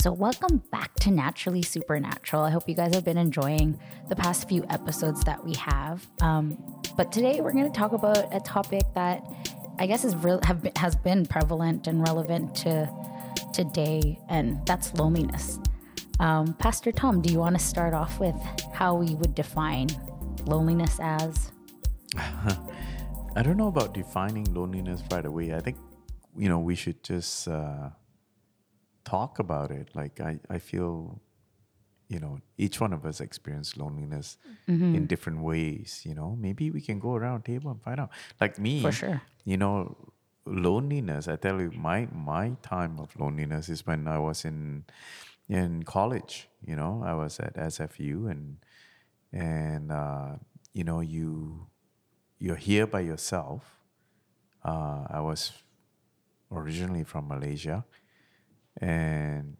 So, welcome back to Naturally Supernatural. I hope you guys have been enjoying the past few episodes that we have. Um, but today we're going to talk about a topic that I guess is real, been, has been prevalent and relevant to today, and that's loneliness. Um, Pastor Tom, do you want to start off with how we would define loneliness as? I don't know about defining loneliness right away. I think, you know, we should just uh, talk about it. Like, I, I feel, you know, each one of us experience loneliness Mm-hmm. in different ways. You know, maybe we can go around table and find out. Like me, For sure. you know, loneliness. I tell you, my my time of loneliness is when I was in in college. You know, I was at SFU and and uh, you know you you're here by yourself. Uh, I was originally from Malaysia, and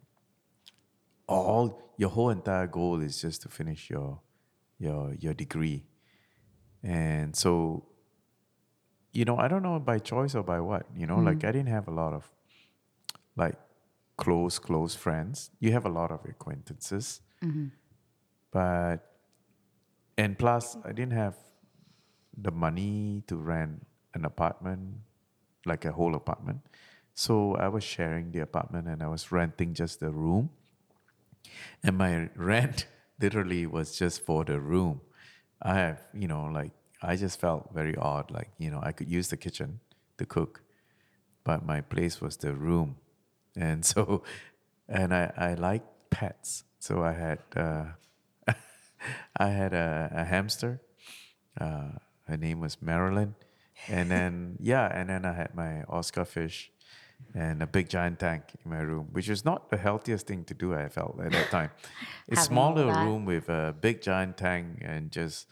all your whole entire goal is just to finish your your your degree, and so you know I don't know by choice or by what you know like mm. I didn't have a lot of like close close friends. You have a lot of acquaintances, mm-hmm. but and plus I didn't have the money to rent an apartment, like a whole apartment. So I was sharing the apartment and I was renting just the room. And my rent literally was just for the room. I have, you know, like I just felt very odd. Like, you know, I could use the kitchen to cook, but my place was the room. And so, and I, I like pets. So I had, uh, I had a, a hamster. Uh, her name was Marilyn. And then, yeah, and then I had my Oscar fish and a big giant tank in my room, which is not the healthiest thing to do, I felt at that time. A smaller room with a big giant tank and just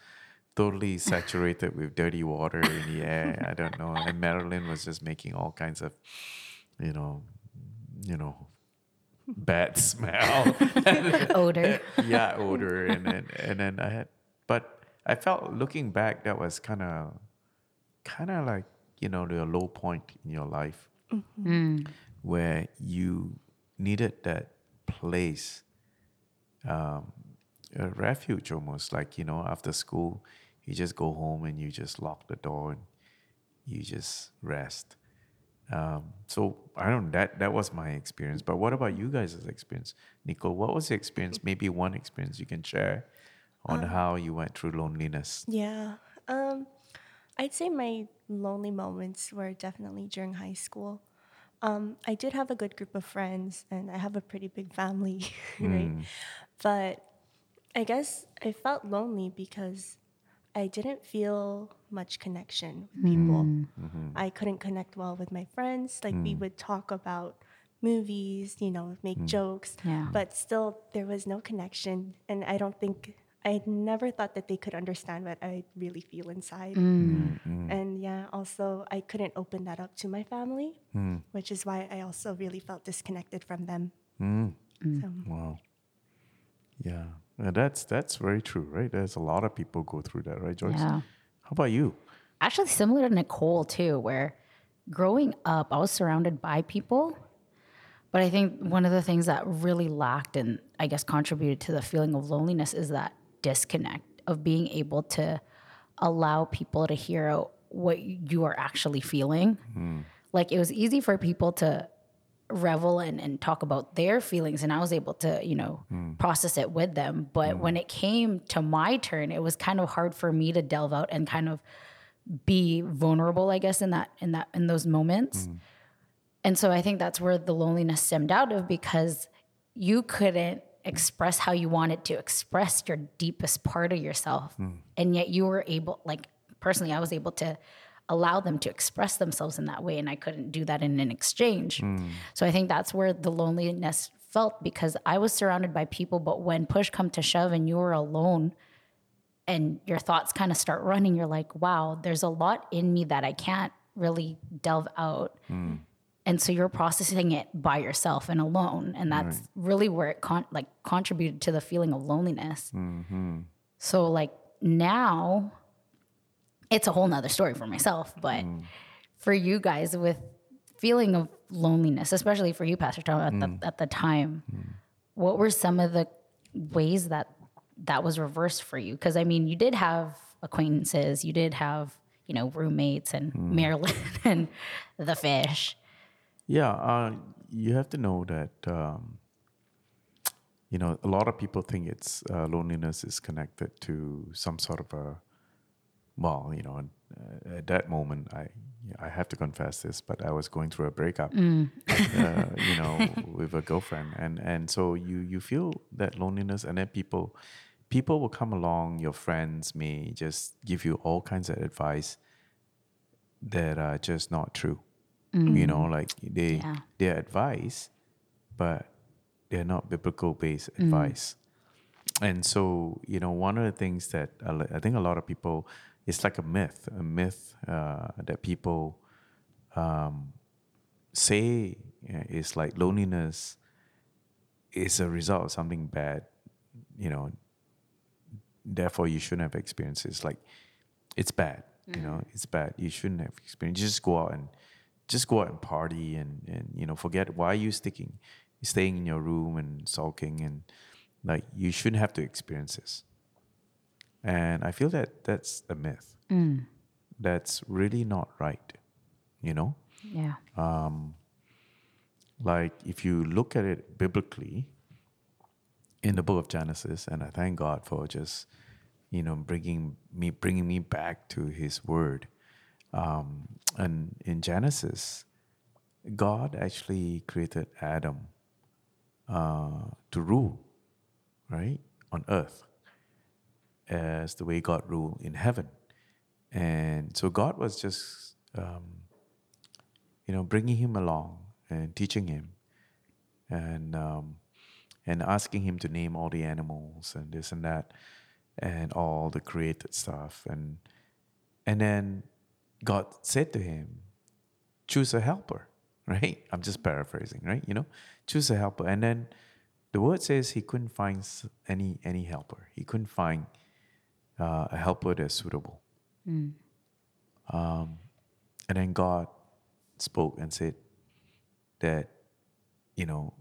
totally saturated with dirty water in the air. I don't know. And Marilyn was just making all kinds of, you know, you know, bad smell. Odor. yeah, odor, and then and then I had, but I felt looking back that was kind of, kind of like you know the low point in your life, where you needed that place, um, a refuge almost like you know after school, you just go home and you just lock the door and you just rest. Um, so I don't that that was my experience. But what about you guys' experience, Nicole? What was the experience? Maybe one experience you can share on how you went through loneliness. Yeah. Um, I'd say my lonely moments were definitely during high school. Um, I did have a good group of friends and I have a pretty big family, right? Hmm. But I guess I felt lonely because I didn't feel much connection with hmm. people. Mm-hmm. I couldn't connect well with my friends. Like we hmm. would talk about movies, you know, make jokes, Yeah. but still there was no connection. And I don't think I never thought that they could understand what I really feel inside. Mm. Mm-hmm. Mm-hmm. And yeah, also I couldn't open that up to my family, mm. which is why I also really felt disconnected from them. Mm. So, Wow. Yeah, Uh, that's that's very true, right? There's a lot of people go through that, right, Joyce? Yeah. How about you? Actually, similar to Nicole, too, where growing up, I was surrounded by people. But I think one of the things that really lacked and I guess contributed to the feeling of loneliness is that disconnect of being able to allow people to hear what you are actually feeling. Hmm. Like it was easy for people to revel and, and talk about their feelings and I was able to, you know, hmm. process it with them. But hmm. when it came to my turn, it was kind of hard for me to delve out and kind of be vulnerable, I guess, in that in that in those moments. And so I think that's where the loneliness stemmed out of because you couldn't express how you wanted to express your deepest part of yourself. Hmm. And yet you were able, like personally, I was able to allow them to express themselves in that way. And I couldn't do that in an exchange. Hmm. So I think that's where the loneliness felt because I was surrounded by people, but when push come to shove and you were alone, and your thoughts kind of start running, you're like, wow, there's a lot in me that I can't really delve out. Hmm. And so you're processing it by yourself and alone. And that's really where it con- like contributed to the feeling of loneliness. Mm-hmm. So like now it's a whole nother story for myself, but mm. for you guys with feeling of loneliness, especially for you, Pastor Tom, at, the, mm. at the time, mm. what were some of the ways that that was reversed for you? Because I mean, you did have acquaintances, you did have you know roommates and Marilyn and the fish. Yeah, uh, you have to know that um, you know a lot of people think it's uh, loneliness is connected to some sort of a well, you know, uh, at that moment, I I have to confess this, but I was going through a breakup, uh, you know, with a girlfriend, and and so you you feel that loneliness, and then people people will come along. Your friends may just give you all kinds of advice that are just not true. You know, like they Yeah. their advice, but they're not biblical based advice. And so, you know, one of the things that I think a lot of people, it's like a myth, a myth uh, that people um, say uh, is like loneliness is a result of something bad, you know, therefore you shouldn't have experiences. like, it's bad, you know, it's bad. You shouldn't have experienced Just go out and just go out and party and, and you know, forget why are you sticking, staying in your room and sulking and like you shouldn't have to experience this. And I feel that that's a myth. Mm. That's really not right, you know? Yeah. Um, like if you look at it biblically in the book of genesis and i thank god for just you know bringing me bringing me back to his word um, and in genesis god actually created adam uh, to rule right on earth as the way god ruled in heaven. And so god was just um, you know, bringing him along and teaching him, and um, and asking him to name all the animals and this and that, and all the created stuff, and and then God said to him, "Choose a helper." Right? I'm just paraphrasing, right? You know, choose a helper, and then the word says he couldn't find any any helper. He couldn't find uh, a helper that's suitable. Um, and then God spoke and said that, you know,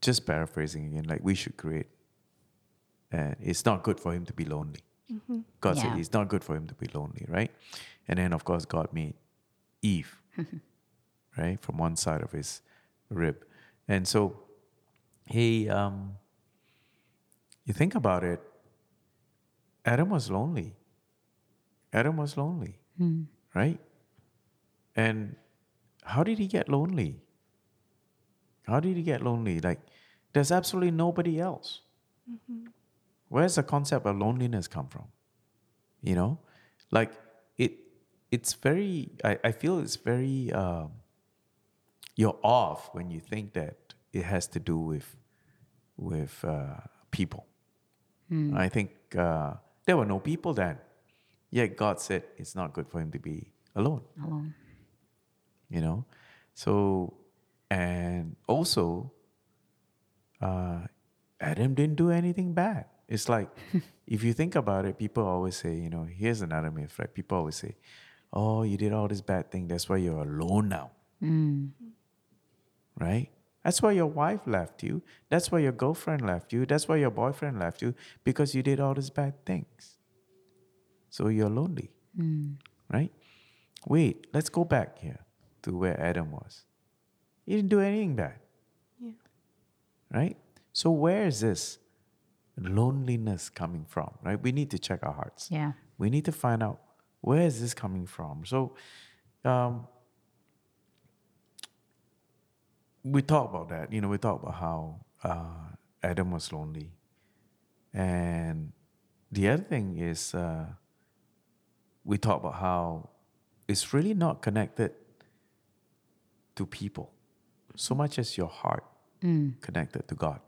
just paraphrasing again, like we should create. And it's not good for him to be lonely. God said it's not good for him to be lonely, right? And then, of course, God made Eve, right, from one side of his rib. And so, he, um, you think about it, Adam was lonely. Adam was lonely, right? And how did he get lonely? How did he get lonely? Like, there's absolutely nobody else. Where's the concept of loneliness come from? You know, like. It's very. I, I feel it's very. Um, you're off when you think that it has to do with, with uh, people. I think uh, there were no people then. Yet God said it's not good for him to be alone Alone. you know so and also uh, adam didn't do anything bad it's like if you think about it people always say you know here's another myth right people always say oh you did all this bad thing that's why you're alone now. Mm. Right? That's why your wife left you. That's why your girlfriend left you. That's why your boyfriend left you because you did all these bad things. So you're lonely. Mm. Right? Wait let's go back here to where adam was. He didn't do anything bad. Yeah. right? So where is this loneliness coming from? Right? We need to check our hearts. Yeah. we need to find out where is this coming from? So um, we talk about that you know we talk about how uh, adam was lonely. And the other thing is uh, we talk about how it's really not connected to people so much as your heart connected to god.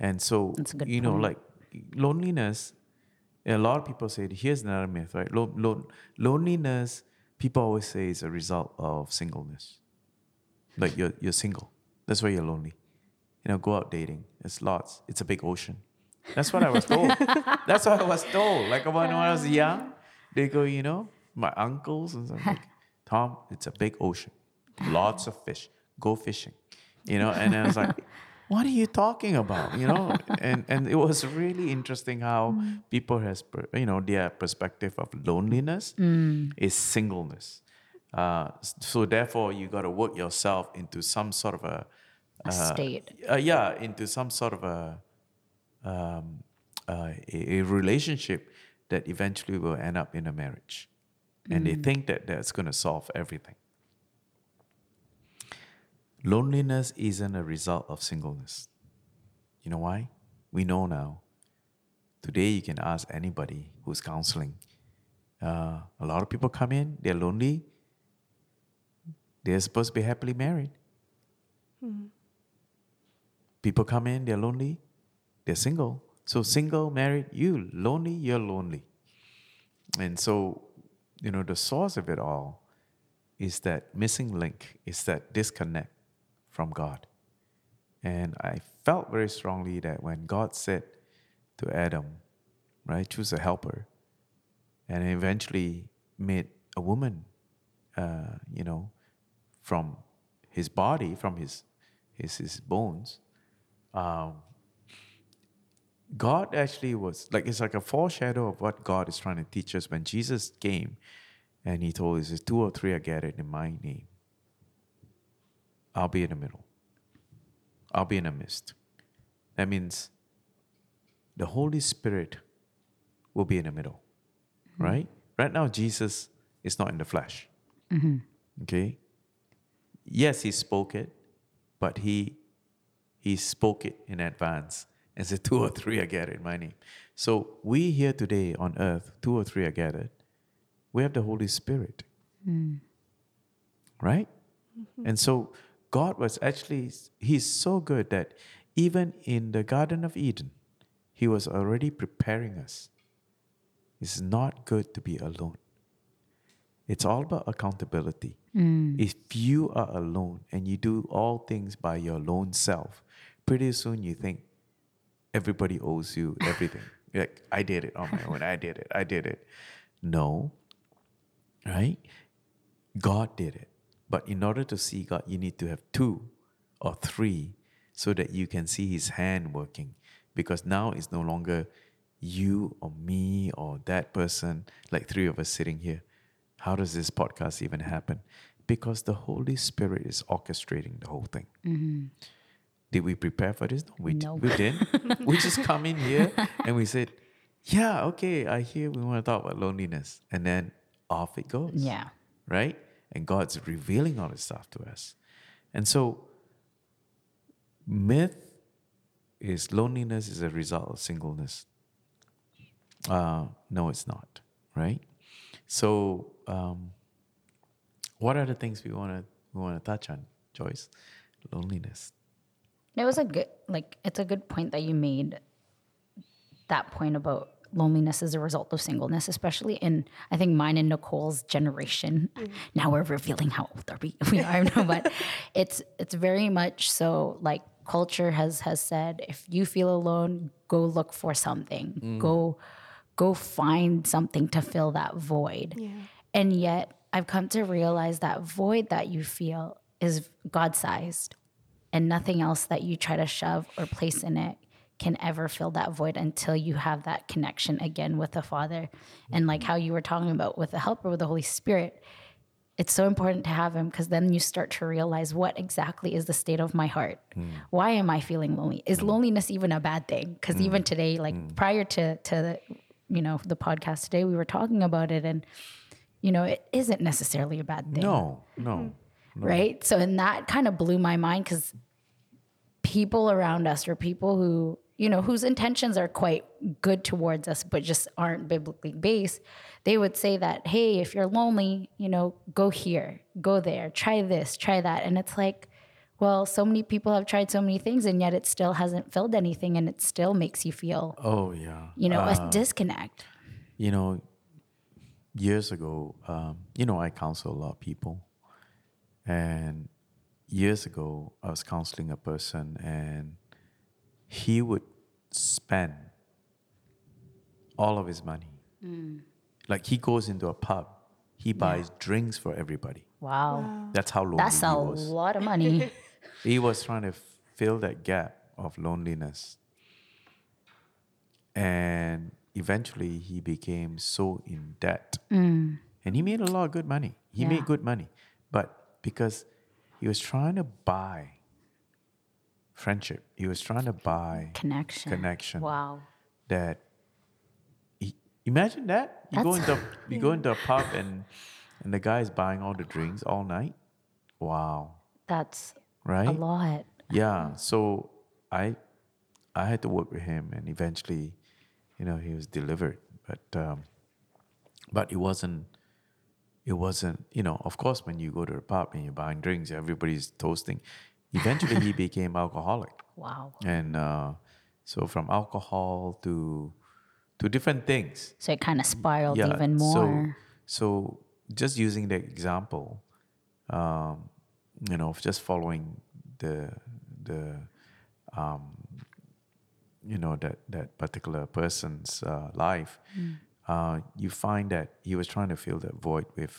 And so That's a good you know like loneliness a lot of people say here's another myth right? Lo- lo- loneliness people always say is a result of singleness. Like you're, you're single. That's why you're lonely. You know go out dating. It's lots it's a big ocean. That's what i was told. That's what i was told. Like when, when i was young they go you know my uncles and stuff like tom it's a big ocean. Lots of fish. Go fishing. You know and then i was like what are you talking about? You know, and and it was really interesting how people has per- you know their perspective of loneliness is singleness. Uh, so therefore, you got to work yourself into some sort of a, A state. uh, yeah, into some sort of a um, uh, a, a relationship that eventually will end up in a marriage, and they think that that's going to solve everything. Loneliness isn't a result of singleness. You know why? We know now. Today, you can ask anybody who's counseling. Uh, a lot of people come in, they're lonely. They're supposed to be happily married. People come in, they're lonely, they're single. So, single, married, you lonely, you're lonely. And so, you know, the source of it all is that missing link, is that disconnect from God. And I felt very strongly that when God said to Adam, right, choose a helper, and eventually made a woman, uh, you know, from his body, from his his, his bones, um, God actually was like it's like a foreshadow of what God is trying to teach us when Jesus came and he told us, two or three are gathered in my name. I'll be in the middle. I'll be in the midst. That means the Holy Spirit will be in the middle. Mm-hmm. Right? Right now, Jesus is not in the flesh. Mm-hmm. Okay? Yes, he spoke it, but he he spoke it in advance and said, Two or three are gathered in my name. So we here today on earth, two or three are gathered, we have the Holy Spirit. Mm. Right? Mm-hmm. And so God was actually, He's so good that even in the Garden of Eden, He was already preparing us. It's not good to be alone. It's all about accountability. Mm. If you are alone and you do all things by your lone self, pretty soon you think everybody owes you everything. Like, I did it on my own. I did it. I did it. No, right? God did it. But in order to see God, you need to have two or three so that you can see His hand working. Because now it's no longer you or me or that person, like three of us sitting here. How does this podcast even happen? Because the Holy Spirit is orchestrating the whole thing. Mm-hmm. Did we prepare for this? No, we, d- we didn't. we just come in here and we said, yeah, okay, I hear we want to talk about loneliness. And then off it goes Yeah. right? And God's revealing all this stuff to us. And so, myth is loneliness is a result of singleness. Uh, no, it's not, right? So, um, what are the things we want to we want to touch on, Joyce? Loneliness. It was a good, like, it's a good point that you made. That point about loneliness as a result of singleness, especially in, I think, mine and Nicole's generation. Mm-hmm. Now we're revealing how old are we, we are, no, but it's it's very much so. Like culture has has said, if you feel alone, go look for something. Mm. Go go find something to fill that void. Yeah. And yet, I've come to realize that void that you feel is God sized, and nothing else that you try to shove or place in it can ever fill that void until you have that connection again with the Father. And like mm-hmm. how you were talking about with the helper, with the Holy Spirit, it's so important to have him because then you start to realize what exactly is the state of my heart. Mm. Why am I feeling lonely? Is mm. loneliness even a bad thing? Because even mm. today, like prior to to the, you know the podcast today, we were talking about it, and you know it isn't necessarily a bad thing No, no. right? So, and that kind of blew my mind because people around us or people who, you know, whose intentions are quite good towards us, but just aren't biblically based, they would say that, hey, if you're lonely, you know, go here, go there, try this, try that. And it's like, well, so many people have tried so many things and yet it still hasn't filled anything and it still makes you feel, Oh yeah. you know, a disconnect. you know, years ago, um, you know, I counsel a lot of people. And years ago, I was counseling a person, and he would spend all of his money. Mm. Like he goes into a pub, he buys drinks for everybody. Wow. That's how lonely That's he a was. lot of money. He was trying to fill that gap of loneliness. And eventually he became so in debt. Mm. And he made a lot of good money. He Yeah. made good money. But because he was trying to buy friendship, he was trying to buy Connection. Connection. Wow. that he, imagine that. You go into you go into a pub and and the guy is buying all the drinks all night? Wow. That's right? a lot. yeah. So i i had to work with him and eventually you know he was delivered. But um but it wasn't it wasn't you know of course when you go to a pub and you're buying drinks everybody's toasting eventually he became alcoholic Wow. and uh, so from alcohol to to different things So it kind of spiraled even more. so so just using the example um, you know of just following the the um, you know that that particular person's uh, life Mm. uh, you find that he was trying to fill that void with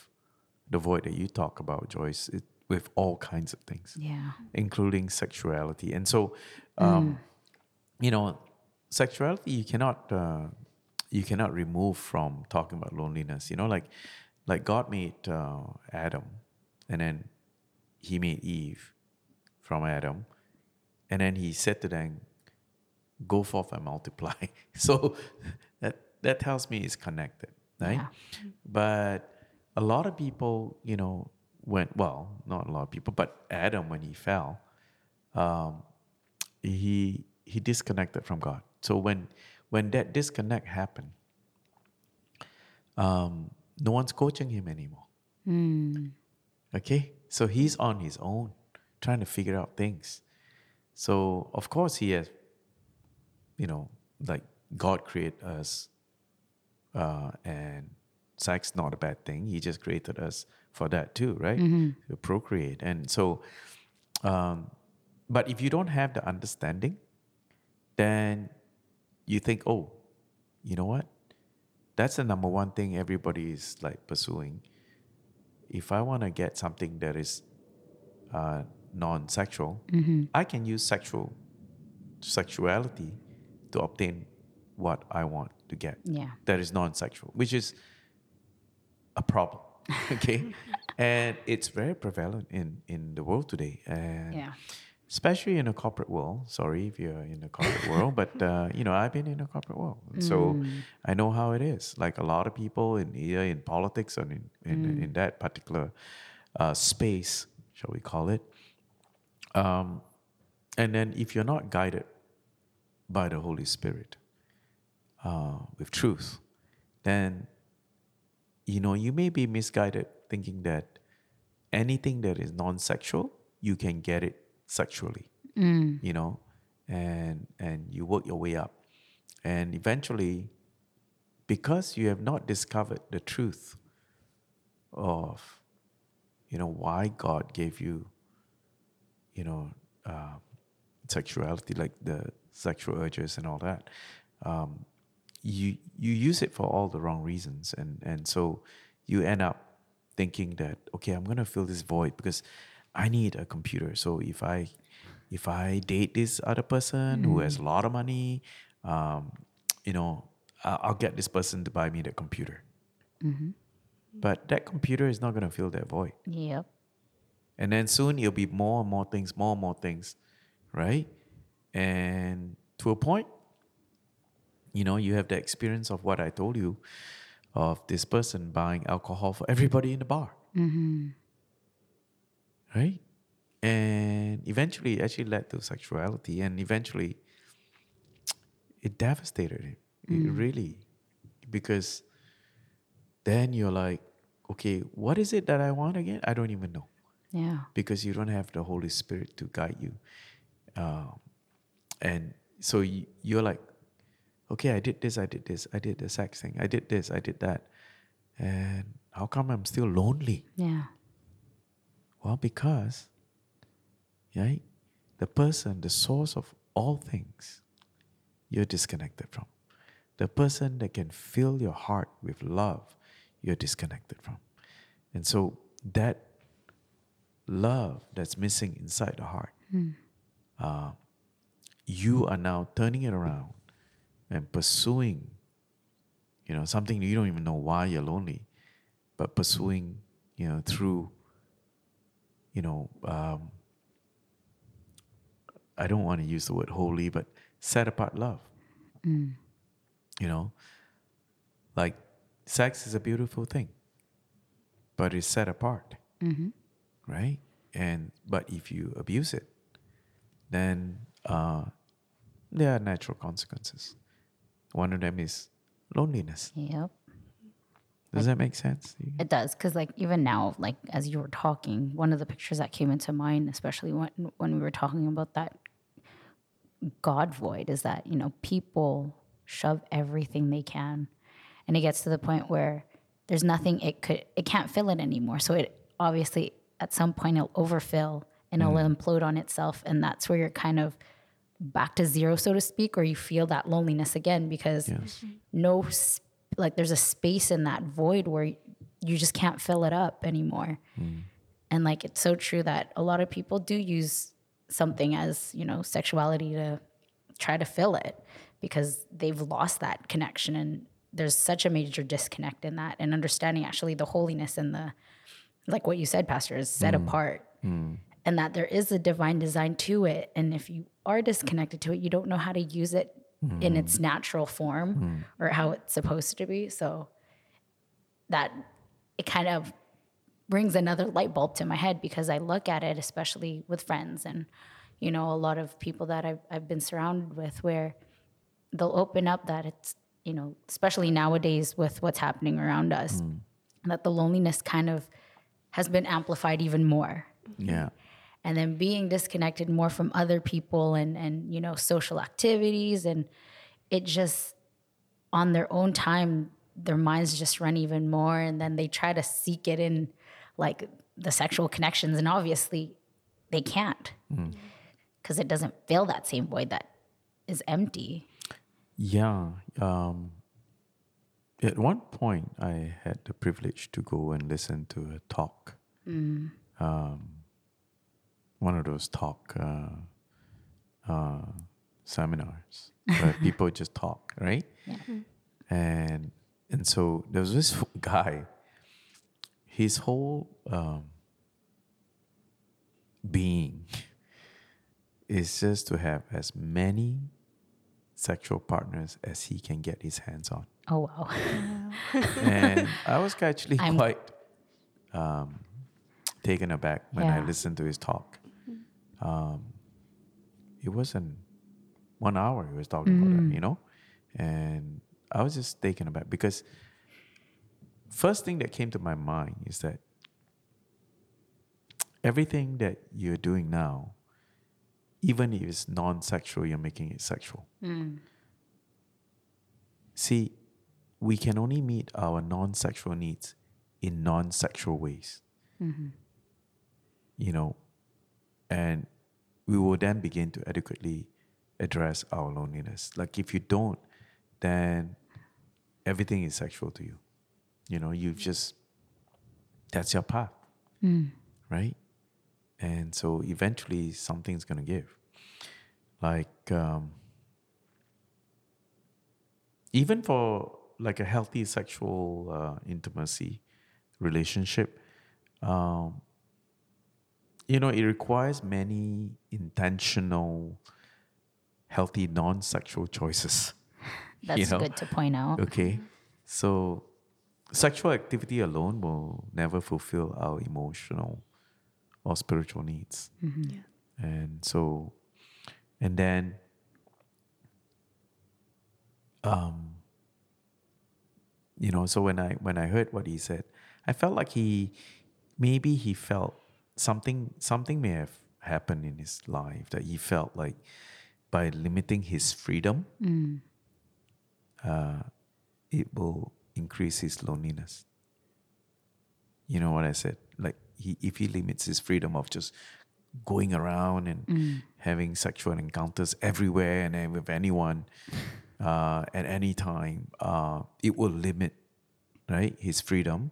the void that you talk about joyce it, with all kinds of things yeah. including sexuality. And so, um, you know, sexuality you cannot uh, you cannot remove from talking about loneliness. You know, like like God made uh, Adam, and then He made Eve from Adam, and then He said to them, "Go forth and multiply." so that that tells me it's connected, right? Yeah. But a lot of people, you know, went well, not a lot of people, but Adam when he fell, um, he he disconnected from God. So when when that disconnect happened, um, no one's coaching him anymore. Okay, so he's on his own, trying to figure out things. So of course he has, you know, like God created us, uh, and sex not a bad thing. He just created us for that too, right? To procreate, and so, um, but if you don't have the understanding, then you think, oh, you know what? That's the number one thing everybody is like pursuing. If I want to get something that is uh, non-sexual, I can use sexual sexuality to obtain what I want to get. Yeah. That is non-sexual, which is a problem. okay, and it's very prevalent in in the world today, and Yeah. especially in the corporate world. Sorry if you're in the corporate world, but uh, you know I've been in the corporate world, and so I know how it is. Like a lot of people in either in politics or in in, in that particular uh, space, shall we call it? Um, and then if you're not guided by the Holy Spirit uh, with truth, then you know you may be misguided thinking that anything that is non-sexual you can get it sexually you know and and you work your way up. And eventually because you have not discovered the truth of you know why god gave you you know uh, sexuality like the sexual urges and all that um, you you use it for all the wrong reasons. And and so you end up thinking that okay i'm going to fill this void because i need a computer. So if i if i date this other person who has a lot of money um, you know i'll get this person to buy me the computer. But that computer is not going to fill that void. Yep. and then soon it'll be more and more things, more and more things, right? And to a point, you know, you have the experience of what I told you of this person buying alcohol for everybody in the bar. Right? And eventually it actually led to sexuality and eventually it devastated him. It really because then you're like, okay, what is it that I want again? I don't even know Yeah. because you don't have the Holy Spirit to guide you. Um, and so you, you're like, okay, I did this, I did this, I did the sex thing, I did this, I did that. And how come I'm still lonely? Yeah. Well, because, right, the person, the source of all things, you're disconnected from. The person that can fill your heart with love, you're disconnected from. And so that love that's missing inside the heart, uh, you are now turning it around and pursuing, you know, something you don't even know why you're lonely, but pursuing, you know, through, you know, um, I don't want to use the word holy, but set apart love. You know, like sex is a beautiful thing, but it's set apart, right? And but if you abuse it, then uh, there are natural consequences. One of them is loneliness. Yep. Does that make sense? It does, because like even now, like as you were talking, one of the pictures that came into mind, especially when when we were talking about that God void, is that you know people shove everything they can, and it gets to the point where there's nothing it could it can't fill it anymore. So it obviously at some point it'll overfill and it'll mm. implode on itself, and that's where you're kind of back to zero, so to speak, or you feel that loneliness again because Yes. no like there's a space in that void where you just can't fill it up anymore. Mm. And like it's so true that a lot of people do use something as you know sexuality to try to fill it because they've lost that connection and there's such a major disconnect in that. And understanding actually the holiness and the like what you said pastor is set mm. apart. Mm. And that there is a divine design to it. And if you are disconnected to it you don't know how to use it in its hmm. natural form hmm. or how it's supposed to be so that it kind of brings another light bulb to my head because I look at it, especially with friends and, you know, a lot of people that I've, I've been surrounded with where they'll open up that it's, you know, especially nowadays with what's happening around us, hmm. that the loneliness kind of has been amplified even more. Yeah. And then being disconnected more from other people and, and, you know, social activities. And it just, on their own time, their minds just run even more. And then they try to seek it in like the sexual connections. And obviously they can't because it doesn't fill that same void that is empty. Yeah. Um, at one point, I had the privilege to go and listen to a talk. Um, one of those talk uh, uh, seminars where people just talk, right? Yeah. And and so there was this guy. His whole um, being is just to have as many sexual partners as he can get his hands on. Oh, wow. And I was actually I'm- quite um, taken aback when I listened to his talk. Um, it wasn't one hour he was talking about Mm. that, you know? And I was just taken aback because first thing that came to my mind is that everything that you're doing now, even if it's non-sexual, you're making it sexual. See, we can only meet our non-sexual needs in non-sexual ways. You know, and we will then begin to adequately address our loneliness. Like if you don't, then everything is sexual to you. You know, you've just that's your path, right? And so eventually something's gonna give. Like um, even for like a healthy sexual uh, intimacy relationship, um, you know, it requires many intentional, healthy, non-sexual choices. That's know? good to point out. Okay, so sexual activity alone will never fulfill our emotional or spiritual needs, Yeah. and so, and then, um, you know, so when I when I heard what he said, I felt like he maybe he felt something something may have happened in his life that he felt like by limiting his freedom uh, it will increase his loneliness. You know what I said? Like he, if he limits his freedom of just going around and having sexual encounters everywhere and with anyone uh, at any time, uh, it will limit right his freedom,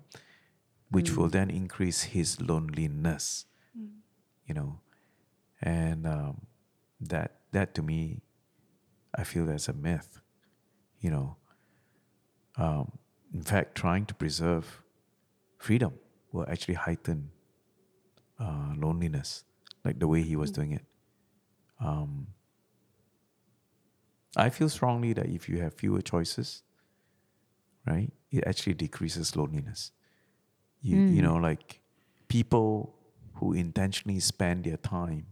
which will then increase his loneliness. You know, and um, that that to me, I feel that's a myth. You know, um, in fact, trying to preserve freedom will actually heighten uh, loneliness, like the way he was doing it. Um, I feel strongly that if you have fewer choices, right, it actually decreases loneliness. You, you know, like people who intentionally spend their time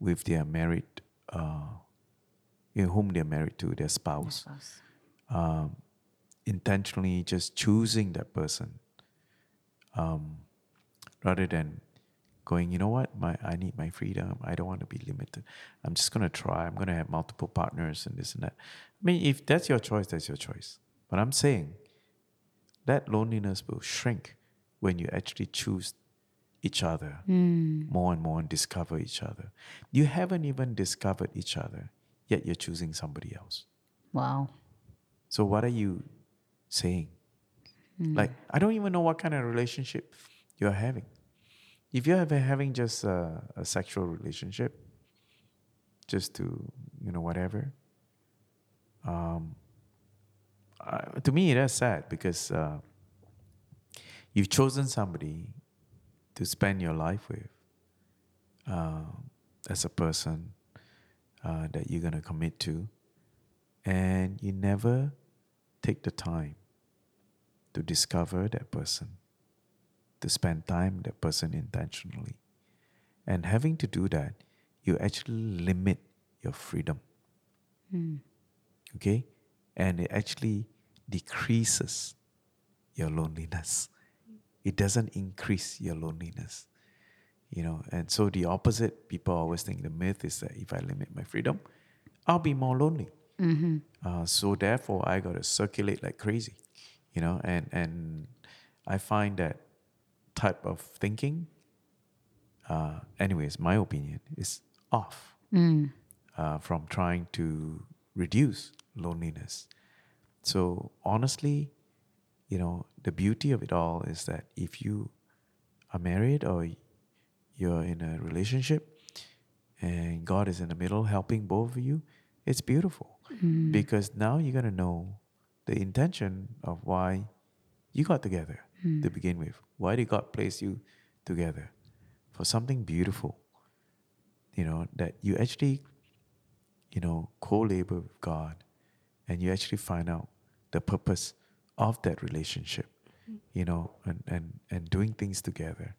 with their married, uh, you know, whom they're married to, their spouse, um, intentionally just choosing that person um, rather than going, you know what, my I need my freedom. I don't want to be limited. I'm just gonna try. I'm gonna have multiple partners and this and that. I mean, if that's your choice, that's your choice. But I'm saying that loneliness will shrink when you actually choose each other more and more and discover each other. You haven't even discovered each other, yet you're choosing somebody else. Wow. So what are you saying? Like I don't even know what kind of relationship you're having. If you're having having just a, a sexual relationship, just to you know whatever. Um, uh, to me that's sad because uh, you've chosen somebody to spend your life with uh, as a person uh, that you're gonna commit to, and you never take the time to discover that person, to spend time with that person intentionally. And having to do that, you actually limit your freedom. Okay? And it actually decreases your loneliness. It doesn't increase your loneliness. You know, and so the opposite, people always think the myth is that if I limit my freedom, I'll be more lonely. Uh, so therefore, I got to circulate like crazy, you know, and and I find that type of thinking, uh, anyways, my opinion is off uh, from trying to reduce loneliness. So honestly, you know, the beauty of it all is that if you are married or you're in a relationship and God is in the middle helping both of you, it's beautiful mm-hmm. because now you're going to know the intention of why you got together mm. to begin with. Why did God place you together? For something beautiful, you know, that you actually, you know, co labor with God and you actually find out the purpose of that relationship, you know, and, and, and doing things together.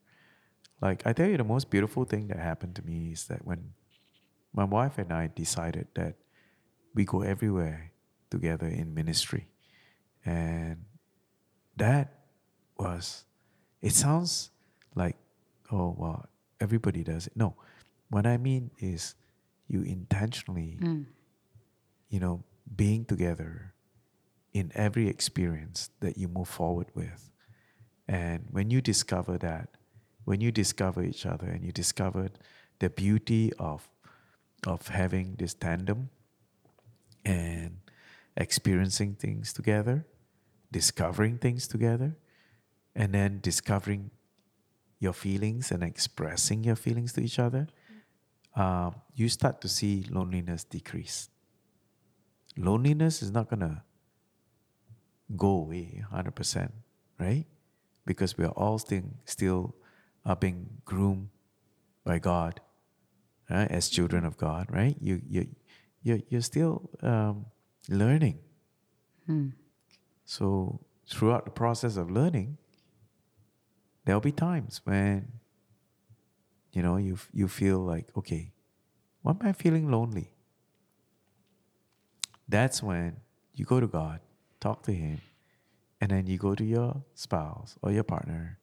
Like, I tell you, the most beautiful thing that happened to me is that when my wife and I decided that we go everywhere together in ministry. And that was, it sounds like, oh, well, everybody does it. No, what I mean is you intentionally, mm. you know, being together in every experience that you move forward with. And when you discover that, when you discover each other and you discover the beauty of of having this tandem and experiencing things together, discovering things together, and then discovering your feelings and expressing your feelings to each other, uh, you start to see loneliness decrease. Loneliness is not going to go away 100%, right? Because we are all still, still are being groomed by God right? as children of God, right? You, you, you're, you're still um, learning. So throughout the process of learning, there'll be times when you know you you feel like okay, why am I feeling lonely? That's when you go to God, talk to Him, and then you go to your spouse or your partner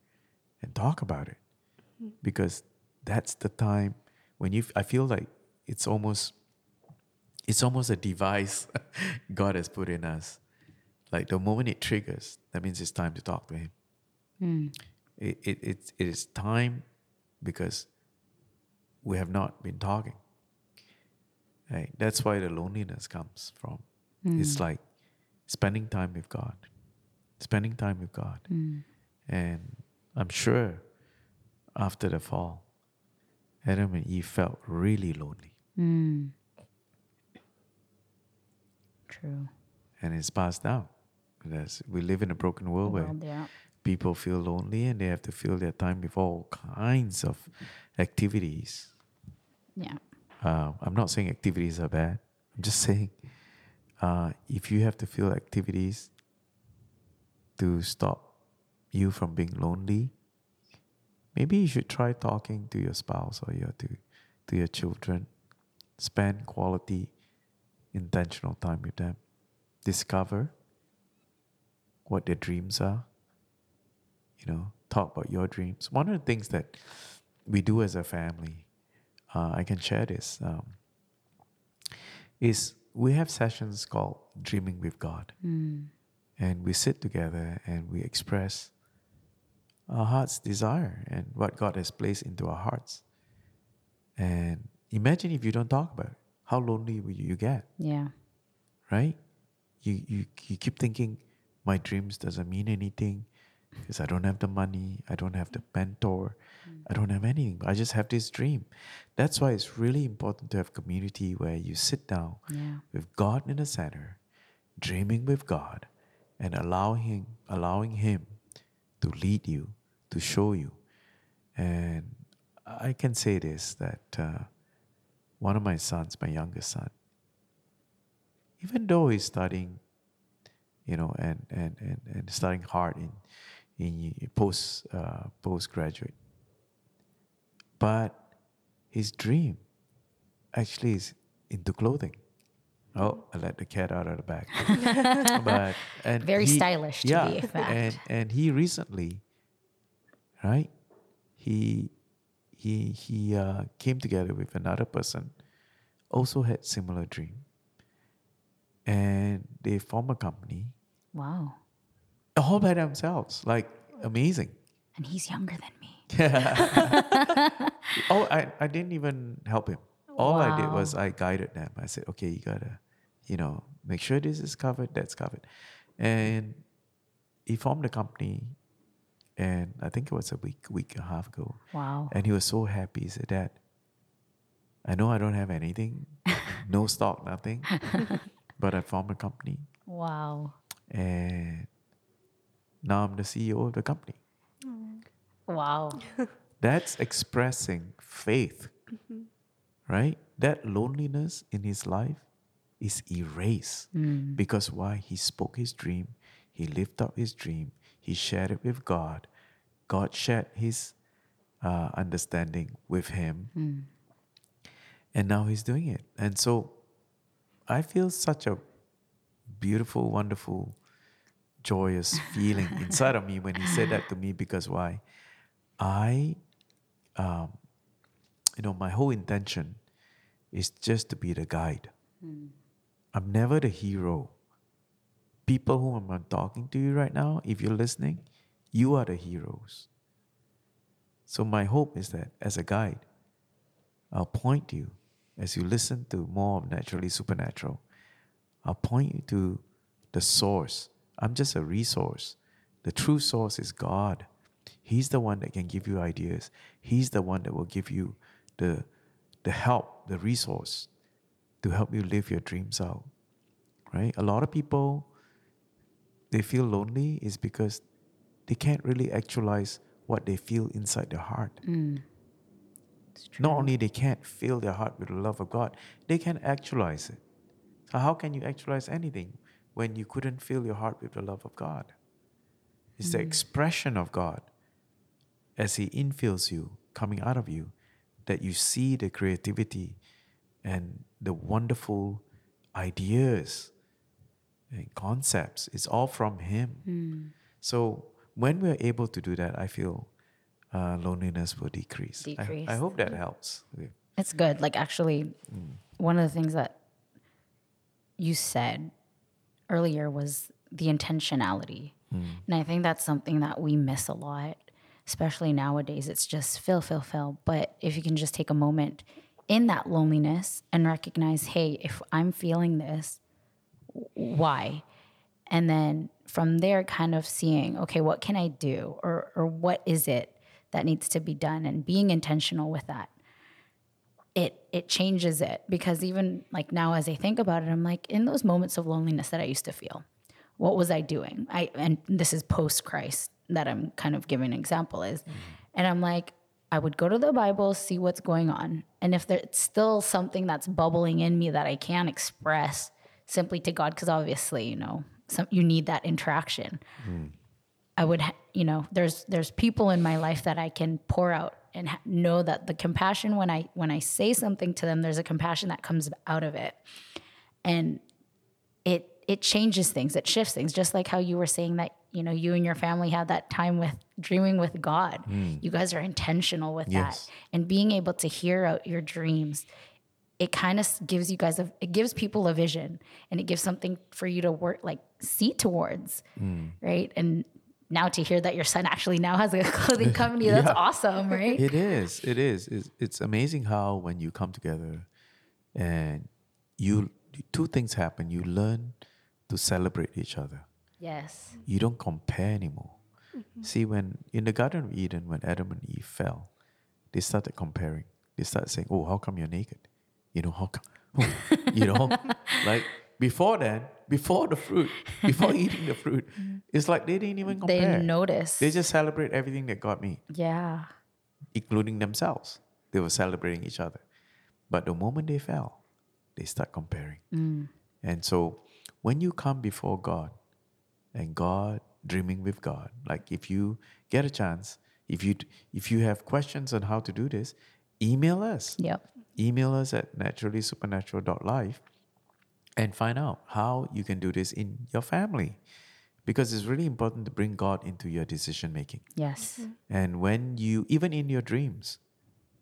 and talk about it, because that's the time when you. I feel like it's almost it's almost a device God has put in us. Like the moment it triggers, that means it's time to talk to Him. Hmm. It, it, it, it is time because we have not been talking. Right? That's why the loneliness comes from. It's hmm. like spending time with God, spending time with God. And I'm sure after the fall, Adam and Eve felt really lonely. True. and it's passed down. That's, we live in a broken world where yeah. people feel lonely and they have to fill their time with all kinds of activities. Yeah. Uh, I'm not saying activities are bad. I'm just saying uh, if you have to fill activities to stop you from being lonely, maybe you should try talking to your spouse or your to to your children. Spend quality, intentional time with them. Discover what their dreams are. You know, talk about your dreams. One of the things that we do as a family, uh, I can share this, um, is we have sessions called Dreaming with God. Hmm. And we sit together and we express our heart's desire and what God has placed into our hearts. And imagine if you don't talk about it, how lonely will you get? Yeah. right? You, you, you keep thinking, my dreams doesn't mean anything because I don't have the money, I don't have the mentor, I don't have anything. I just have this dream. That's why it's really important to have community where you sit down Yeah. with God in the center, dreaming with God, and allowing him, allowing Him to lead you, to show you. And I can say this that uh, one of my sons, my youngest son, even though he's studying, you know, and and and, and studying hard in in post uh, postgraduate, but his dream actually is into clothing. Oh, I let the cat out of the bag. but and Very he- stylish to yeah, and and he recently, right? He he he uh, came together with another person, also had similar dream, and they form a company Wow. all by themselves. Like amazing. And he's younger than me. Oh, I, I didn't even help him. All I did was I guided them. I said, okay, you gotta, you know, make sure this is covered, that's covered. And he formed a company and I think it was a week, week and a half ago. Wow. And he was so happy. He said, Dad, I know I don't have anything, no stock, nothing, but I formed a company Wow. and now I'm the CEO of the company. Wow. That's expressing faith, mm-hmm. right? That loneliness in his life is erased mm. because why? He spoke his dream, he lived up his dream, he shared it with God. God shared his uh, understanding with him, mm. and now he's doing it. And so I feel such a beautiful, wonderful, joyous feeling inside of me when he said that to me because why? I, um, you know, my whole intention is just to be the guide. I'm never the hero. People whom I'm talking to you right now, if you're listening, you are the heroes. So my hope is that as a guide, I'll point you as you listen to more of naturally supernatural. I'll point you to the source. I'm just a resource. The true source is God. He's the one that can give you ideas. He's the one that will give you the, the help, the resource to help you live your dreams out. Right? A lot of people they feel lonely is because they can't really actualize what they feel inside their heart. Mm. It's true. Not only they can't fill their heart with the love of God, they can actualize it. So how can you actualize anything when you couldn't fill your heart with the love of God? It's the mm. expression of God as He infills you, coming out of you, that you see the creativity and the wonderful ideas and concepts. It's all from Him. Hmm. So when we're able to do that, I feel uh, loneliness will decrease. I- I, hope that helps. It's good. Like actually, hmm. one of the things that you said earlier was the intentionality, hmm. and I think that's something that we miss a lot, especially nowadays. It's just fill, fill, fill. But if you can just take a moment in that loneliness and recognize, hey, if I'm feeling this, why? And then from there, kind of seeing, okay, what can I do, or or what is it that needs to be done, and being intentional with that it it changes it because even like now as I think about it, I'm like in those moments of loneliness that I used to feel, what was I doing? I and this is post Christ that I'm kind of giving an example is, mm-hmm. and I'm like I would go to the Bible, see what's going on, and if there's still something that's bubbling in me that I can't express simply to God, because obviously you know some, you need that interaction. Mm. I would, you know, there's there's people in my life that I can pour out and ha- know that the compassion when I when I say something to them, there's a compassion that comes out of it, and it it changes things, it shifts things. Just like how you were saying that, you know, you and your family had that time with dreaming with God. Mm. You guys are intentional with Yes. that, and being able to hear out your dreams. It kind of gives you guys a, it gives people a vision and it gives something for you to work like see towards, mm. right? And now to hear that your son actually now has a clothing company, that's Yeah. awesome, right? It is. It is. It's, it's amazing how when you come together and you two things happen. You learn to celebrate each other. Yes. You don't compare anymore. Mm-hmm. See, when in the Garden of Eden, when Adam and Eve fell, they started comparing. They started saying, "Oh, how come you're naked? You know how come? oh," you know, like before then, before the fruit, before eating the fruit, it's like they didn't even compare. They compare. notice. They just celebrate everything that God made yeah. including themselves. They were celebrating each other. But the moment they fell, they start comparing. Mm. And so when you come before God and God dreaming with God, like if you get a chance, if you if you have questions on how to do this, email us. Yep. Email us at naturallysupernatural.life and find out how you can do this in your family. Because it's really important to bring God into your decision making. Yes. Mm-hmm. And when you, even in your dreams,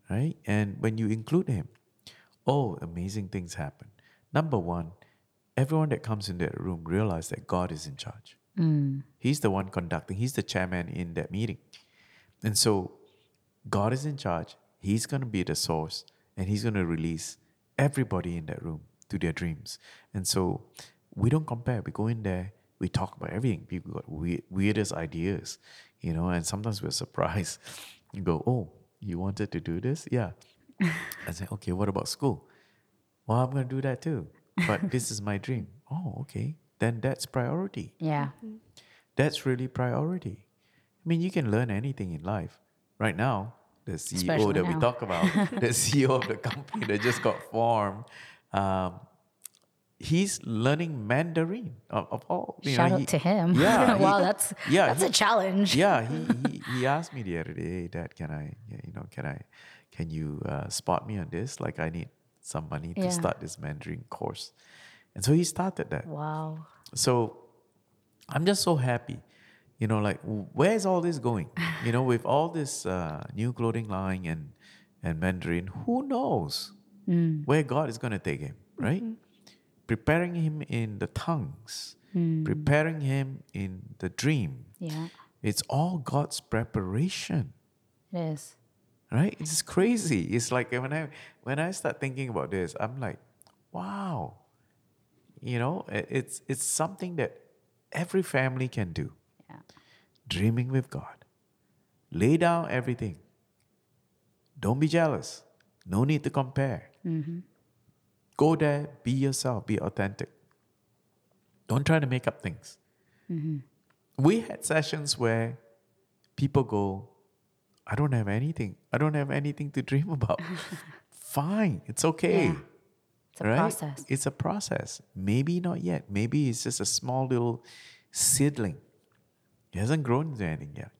right? And when you include Him, oh, amazing things happen. Number one, everyone that comes in that room realize that God is in charge. Mm. He's the one conducting, He's the chairman in that meeting. And so God is in charge. He's going to be the source and He's going to release everybody in that room to their dreams. And so we don't compare. We go in there, we talk about everything. People got weird, weirdest ideas, you know, and sometimes we're surprised. You go, oh, you wanted to do this? Yeah. I say, okay, what about school? Well, I'm going to do that too. But this is my dream. Oh, okay. Then that's priority. Yeah. That's really priority. I mean, you can learn anything in life. Right now, the CEO Especially that we talk about, the CEO of the company that just got formed, um, he's learning Mandarin of, of all. You Shout know, out he- to him. Yeah, he- wow, that's yeah, that's he- a challenge. yeah, he, he he asked me the other day, hey, Dad, can I, you know, can I, can you uh, spot me on this? Like, I need some money to start this Mandarin course, and so he started that. Wow. So I'm just so happy. You know, like where's all this going? You know, with all this uh, new clothing line and and Mandarin, who knows hmm. where God is going to take him, mm-hmm. right? Preparing him in the tongues, hmm. preparing him in the dream. Yeah. It's all God's preparation It is. right it's crazy it's like when i when i start thinking about this i'm like wow you know it's it's something that every family can do. Yeah. dreaming with god. Lay down everything. Don't be jealous. No need to compare. Mm-hmm. Go there be yourself be authentic. Don't try to make up things. Mm-hmm. We had sessions where people go i don't have anything. I don't have anything to dream about. Fine. It's okay. Yeah. It's a right process. it's a process maybe not yet maybe it's just a small little seedling it hasn't grown into anything yet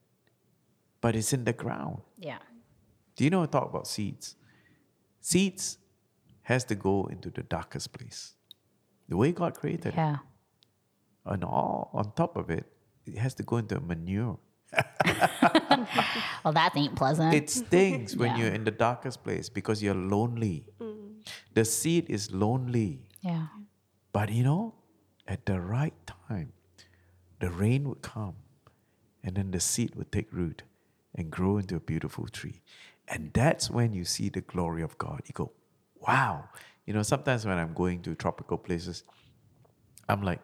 but it's in the ground Yeah. do you know I talk about seeds seeds has to go into the darkest place the way god created it Yeah. and all on top of it it has to go into manure Well, that ain't pleasant. It stings when Yeah. you're in the darkest place because you're lonely. Mm. The seed is lonely. yeah. But you know, at the right time, the rain would come and then the seed would take root and grow into a beautiful tree. And that's when you see the glory of God. You go, wow. You know, sometimes when I'm going to tropical places, I'm like,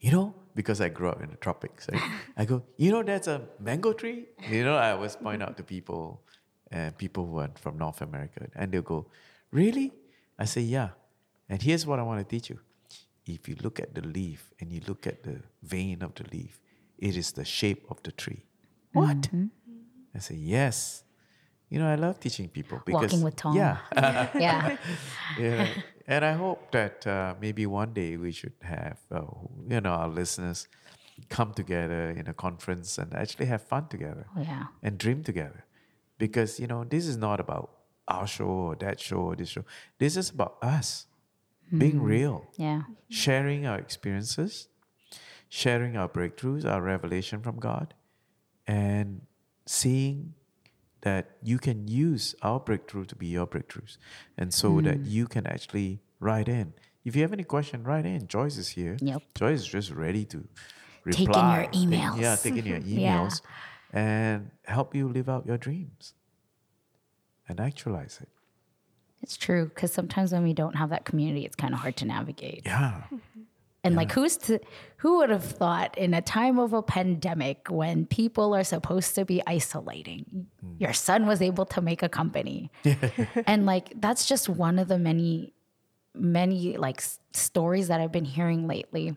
you know, because I grew up in the tropics, right? I go, you know, that's a mango tree. You know, I always point out to people, and people who are from North America, and they'll go, Really? I say, Yeah. And here's what I want to teach you. If you look at the leaf and you look at the vein of the leaf, it is the shape of the tree. What? I say, Yes. You know, I love teaching people because Walking with Tom. Yeah, yeah. yeah. And I hope that uh, maybe one day we should have, uh, you know, our listeners come together in a conference and actually have fun together Oh, yeah. and dream together. Because, you know, this is not about our show or that show or this show. This is about us being real, Yeah. sharing our experiences, sharing our breakthroughs, our revelation from God, and seeing that you can use our breakthrough to be your breakthroughs. And so that you can actually write in. If you have any question, write in. Joyce is here. Yep. Joyce is just ready to reply. Take in your Take- emails. yeah, take in your Yeah. emails and help you live out your dreams and actualize it. It's true because sometimes when we don't have that community, it's kind of hard to navigate. Yeah. Mm-hmm. And like, who's to, who would have thought in a time of a pandemic when people are supposed to be isolating, mm. your son was able to make a company, and like that's just one of the many, many like s- stories that I've been hearing lately,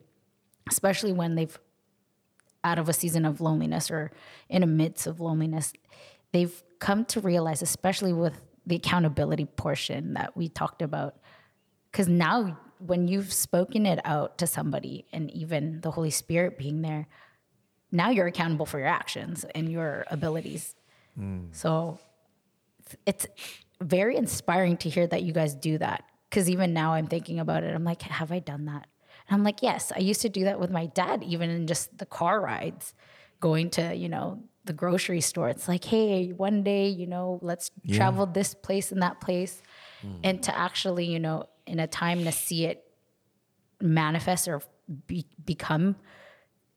especially when they've out of a season of loneliness or in a midst of loneliness, they've come to realize, especially with the accountability portion that we talked about, because now when you've spoken it out to somebody and even the Holy Spirit being there, now you're accountable for your actions and your abilities. Mm. So it's very inspiring to hear that you guys do that. Because even now I'm thinking about it, I'm like, have I done that? And I'm like, yes, I used to do that with my dad, even in just the car rides, going to, you know, the grocery store. It's like, hey, one day, you know, let's travel this place and that place. Hmm. And to actually, you know, in a time to see it manifest or be, become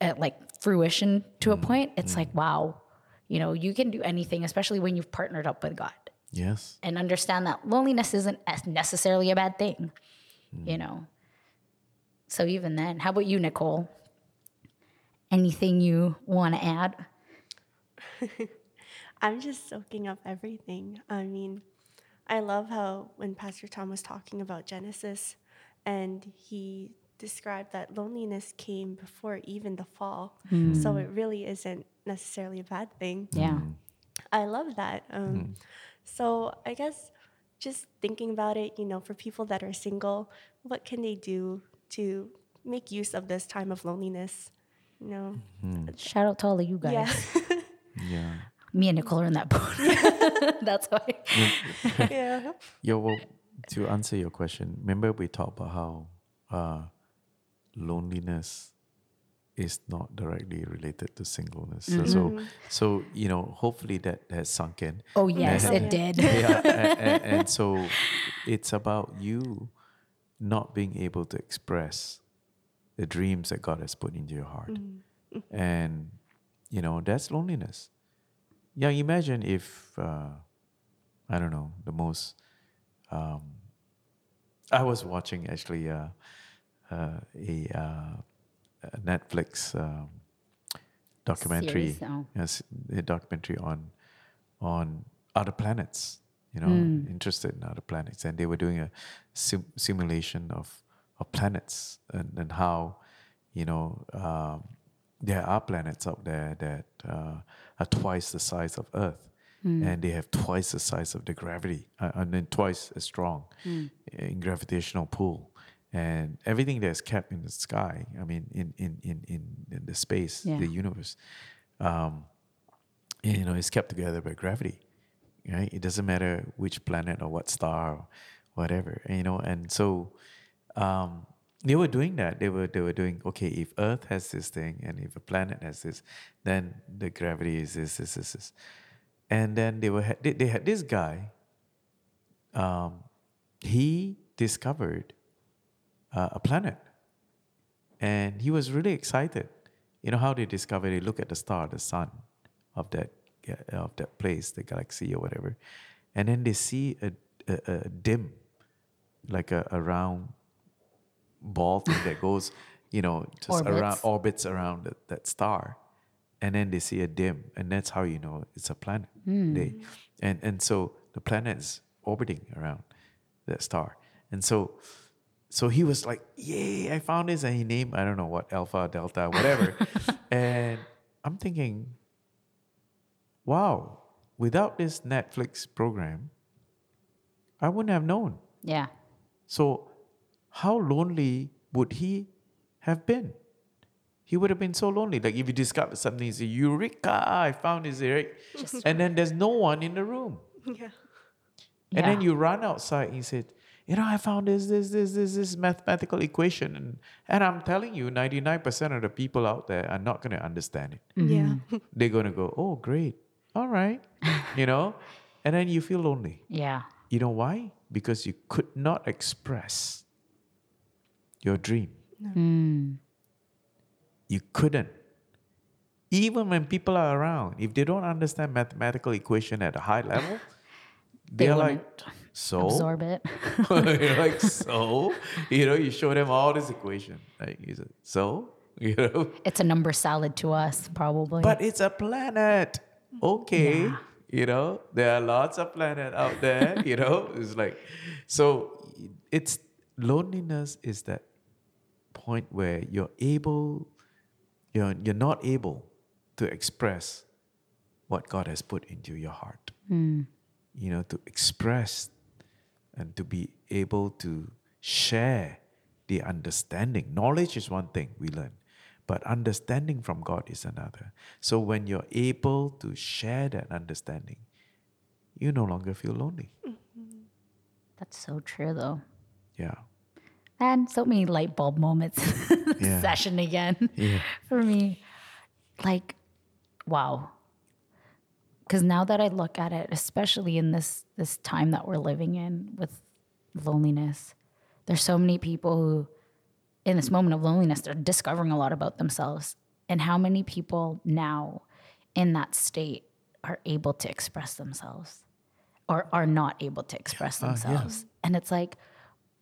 at like fruition to a hmm. point, it's hmm. like, wow, you know, you can do anything, especially when you've partnered up with God Yes. and understand that loneliness isn't necessarily a bad thing, you know. So even then, how about you, Nicole? Anything you want to add? I'm just soaking up everything. I mean, I love how when Pastor Tom was talking about Genesis and he described that loneliness came before even the fall. So mm. it really isn't necessarily a bad thing. Yeah. Mm. I love that. Um, mm. So I guess just thinking about it, you know, for people that are single, what can they do to make use of this time of loneliness? You know, Shout out to all of you guys. yeah, Yeah. Me and Nicole are in that boat. That's why. yeah. Yeah, well, to answer your question, remember we talked about how uh, loneliness is not directly related to singleness. So- So, so you know, hopefully that has sunk in. Oh, yes, And- it did. yeah, and, and, and so it's about you not being able to express the dreams that God has put into your heart, and you know that's loneliness. Yeah, imagine if uh, I don't know the most. Um, I was watching actually uh, uh, a, uh, a Netflix um, documentary, oh. yes, a documentary on on other planets. You know, Hmm. interested in other planets, and they were doing a sim- simulation of of planets and, and how you know um, there are planets out there that uh, are twice the size of Earth, and they have twice the size of the gravity, uh, and then twice as strong in gravitational pull, and everything that's kept in the sky. I mean, in in in in, in the space, Yeah. the universe, um, you know, is kept together by gravity. Right? It doesn't matter which planet or what star, or whatever. You know, and so um, they were doing that. They were they were doing okay. If Earth has this thing, and if a planet has this, then the gravity is this, this, this, this. And then they were they, they had this guy. Um, he discovered uh, a planet, and he was really excited. You know how they discovered? They look at the star, the sun, of that of that place, the galaxy or whatever, and then they see a a, a dim, like a, a round ball thing that goes, you know, just around Orbits. orbits around that, that star, and then they see a dim, and that's how you know it's a planet. Hmm. They, and and so the planet is orbiting around that star. And so, so he was like, "Yay! I found this!" And he named I don't know what Alpha, Delta, whatever. and I'm thinking, wow, without this Netflix program, I wouldn't have known. Yeah. So, how lonely would he have been? He would have been so lonely. Like if you discover something, you say, Eureka, I found this, right? and then there's no one in the room. Yeah. And then you run outside and you said, you know, I found this, this, this, this, this mathematical equation. And, and I'm telling you, 99% of the people out there are not going to understand it. Mm-hmm. Yeah. They're going to go, oh, great. All right. you know? And then you feel lonely. Yeah. You know why? Because you could not express your dream. Mm. You couldn't. Even when people are around, if they don't understand mathematical equation at a high level, They they're like, so absorb it. You're like so, you know, you show them all this equation. Like, you say, so, you know, it's a number salad to us, probably. but it's a planet. Okay, Yeah. you know, there are lots of planet out there. You know, it's like, so it's loneliness is that point where you're able, you're you're not able to express what God has put into your heart. Hmm. You know, to express and to be able to share the understanding. Knowledge is one thing we learn, but understanding from God is another. So when you're able to share that understanding, you no longer feel lonely. That's so true, though. Yeah. And so many light bulb moments Yeah. session again Yeah. for me. Like, wow. Because now that I look at it, especially in this this time that we're living in with loneliness, there's so many people who, in this moment of loneliness, they're discovering a lot about themselves. And how many people now in that state are able to express themselves or are not able to express Uh, yeah. themselves? And it's like,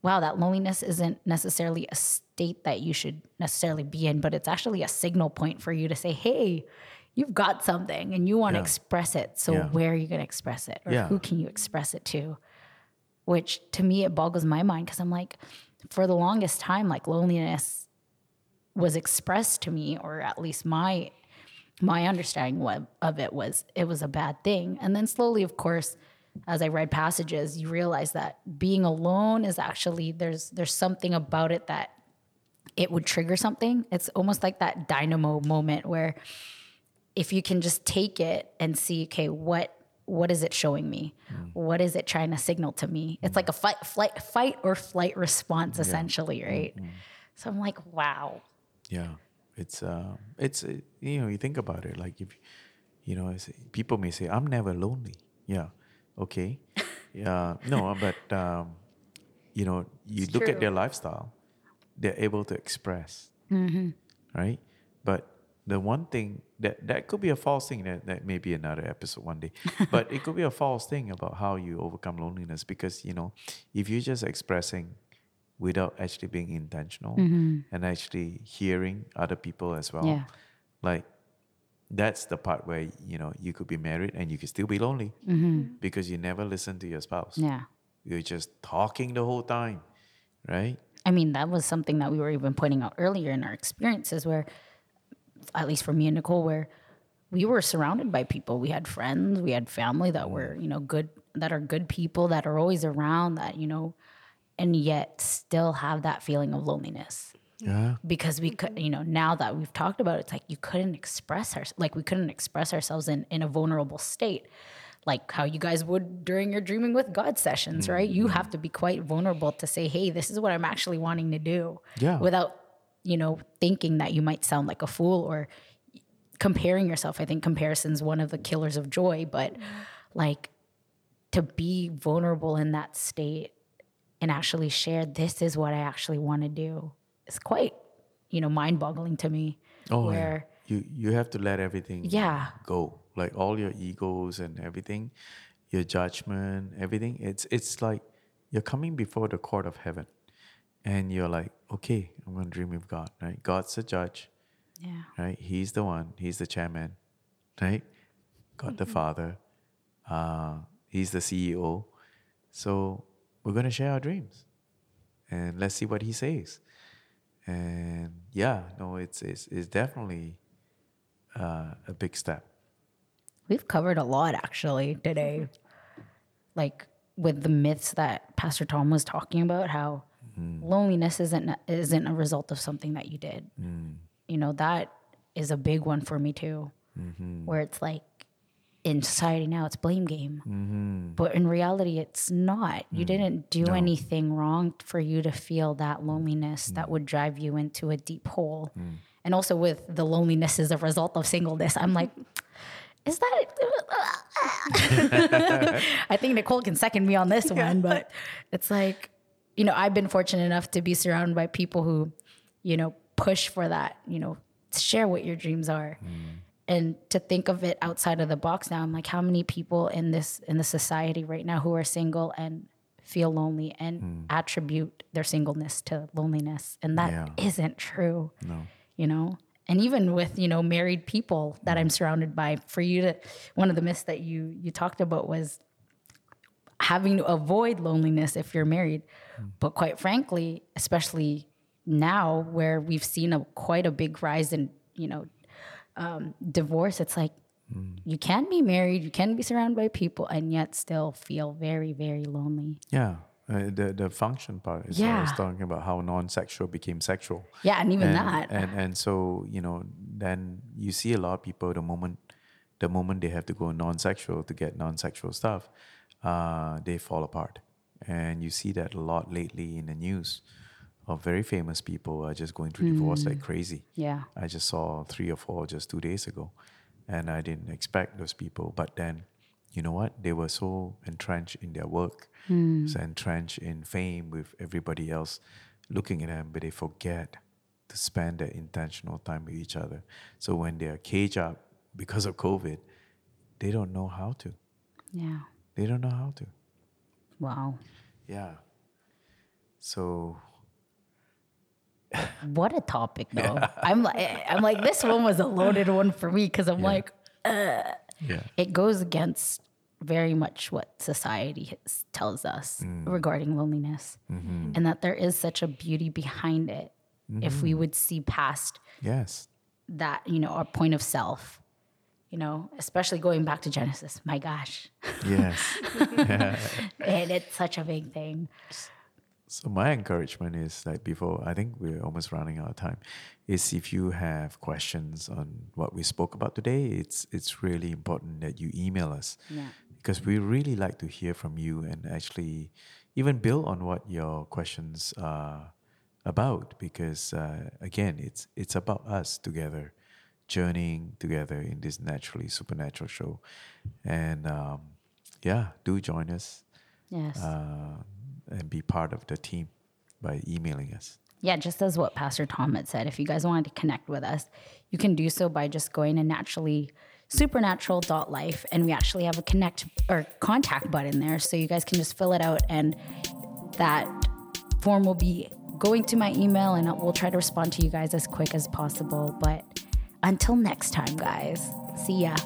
wow, that loneliness isn't necessarily a state that you should necessarily be in, but it's actually a signal point for you to say, hey, you've got something and you want to Yeah. express it. So Yeah. where are you going to express it? Or Yeah. who can you express it to? Which to me, it boggles my mind because I'm like, for the longest time, like loneliness was expressed to me, or at least my my understanding of it was it was a bad thing. And then slowly, of course, as I read passages, you realize that being alone is actually there's there's something about it that it would trigger something. It's almost like that dynamo moment where if you can just take it and see, okay, what what is it showing me? What is it trying to signal to me? It's like a fight, flight, fight or flight response, essentially, right? So I'm like, wow, Yeah, it's um, it's uh, you know you think about it like if you know people may say I'm never lonely. Yeah, okay, yeah, no, uh, but um, you know you It's look true. at their lifestyle, they're able to express, mm-hmm. right? But the one thing that that could be a false thing that that may be another episode one day, but it could be a false thing about how you overcome loneliness because you know if you're just expressing without actually being intentional mm-hmm. and actually hearing other people as well. Yeah. Like that's the part where you know you could be married and you could still be lonely mm-hmm. because you never listen to your spouse. yeah. You're just talking the whole time, right? I mean, that was something that we were even pointing out earlier in our experiences where, at least for me and Nicole, where we were surrounded by people. We had friends, we had family that were, you know, good, that are good people, that are always around, that, you know, and yet still have that feeling of loneliness. Yeah. Because we could, you know, now that we've talked about it, it's like you couldn't express our, like we couldn't express ourselves in, in a vulnerable state, like how you guys would during your dreaming with God sessions, right? You have to be quite vulnerable to say, hey, this is what I'm actually wanting to do Yeah. without, you know, thinking that you might sound like a fool or comparing yourself. I think comparison's one of the killers of joy, but like to be vulnerable in that state and actually share this is what I actually want to do is quite, you know, mind boggling to me. Oh, where yeah. you you have to let everything Yeah. go. Like all your egos and everything, your judgment, everything. It's it's like you're coming before the court of heaven, and you're like, okay, I'm gonna dream with God. Right? God's the judge. yeah. Right? He's the one. He's the chairman. Right? God the Father. Uh, he's the CEO. So we're going to share our dreams and let's see what he says. And yeah, no, it's, it's, it's definitely uh, a big step. We've covered a lot actually today. Mm-hmm. Like with the myths that Pastor Tom was talking about, how mm-hmm. loneliness isn't isn't a result of something that you did. Mm. You know, that is a big one for me too. Mm-hmm. Where it's like in society now it's blame game. Mm-hmm. But in reality it's not. You mm. didn't do anything wrong for you to feel that loneliness that mm. would drive you into a deep hole. Mm. And also with the loneliness as a result of singleness, I'm like is that I think Nicole can second me on this one, but it's like, you know, I've been fortunate enough to be surrounded by people who, you know, push for that, you know, share what your dreams are. And to think of it outside of the box now, I'm like, how many people in this in the society right now who are single and feel lonely and hmm. attribute their singleness to loneliness. And that Yeah. not true. No. You know? And even with, you know, married people that I'm surrounded by, for you to one of the myths that you you talked about was having to avoid loneliness if you're married. Hmm. But quite frankly, especially now where we've seen a quite a big rise in, you know, um, divorce, it's like you can be married, you can be surrounded by people, and yet still feel very, very lonely. Yeah. Uh, the the function part is I was talking about how non-sexual became sexual. Yeah, and even and, that. and and so you know then you see a lot of people the moment the moment they have to go non-sexual to get non-sexual stuff uh, they fall apart and you see that a lot lately in the news of very famous people are just going through divorce like mm. crazy. Yeah. i just saw three or four just two days ago and i didn't expect those people but then you know what? They were so entrenched in their work mm. so entrenched in fame with everybody else looking at them but they forget to spend that intentional time with each other. So when they are caged up because of covid they don't know how to. Yeah. they don't know how to. Wow. yeah. So What a topic though. I'm like I'm like this one was a loaded one for me because I'm like yeah. It goes against very much what society has, tells us mm. regarding loneliness mm-hmm. and that there is such a beauty behind it. If we mm-hmm. would see past yes. that you know our point of self you know especially going back to genesis my gosh. Yes. And it's such a big thing So my encouragement is like before I think we're almost running out of time. Is if you have questions on what we spoke about today, it's it's really important that you email us. Yeah. Because we really like to hear from you and actually even build on what your questions are about. Because uh, again, it's it's about us together, journeying together in this naturally supernatural show, and um, yeah, do join us yes uh, and be part of the team by emailing us. Yeah, just as what Pastor Tom had said, if you guys wanted to connect with us, you can do so by just going to naturally supernatural.life and we actually have a connect or contact button there so you guys can just fill it out and that form will be going to my email and we'll try to respond to you guys as quick as possible but until next time guys see ya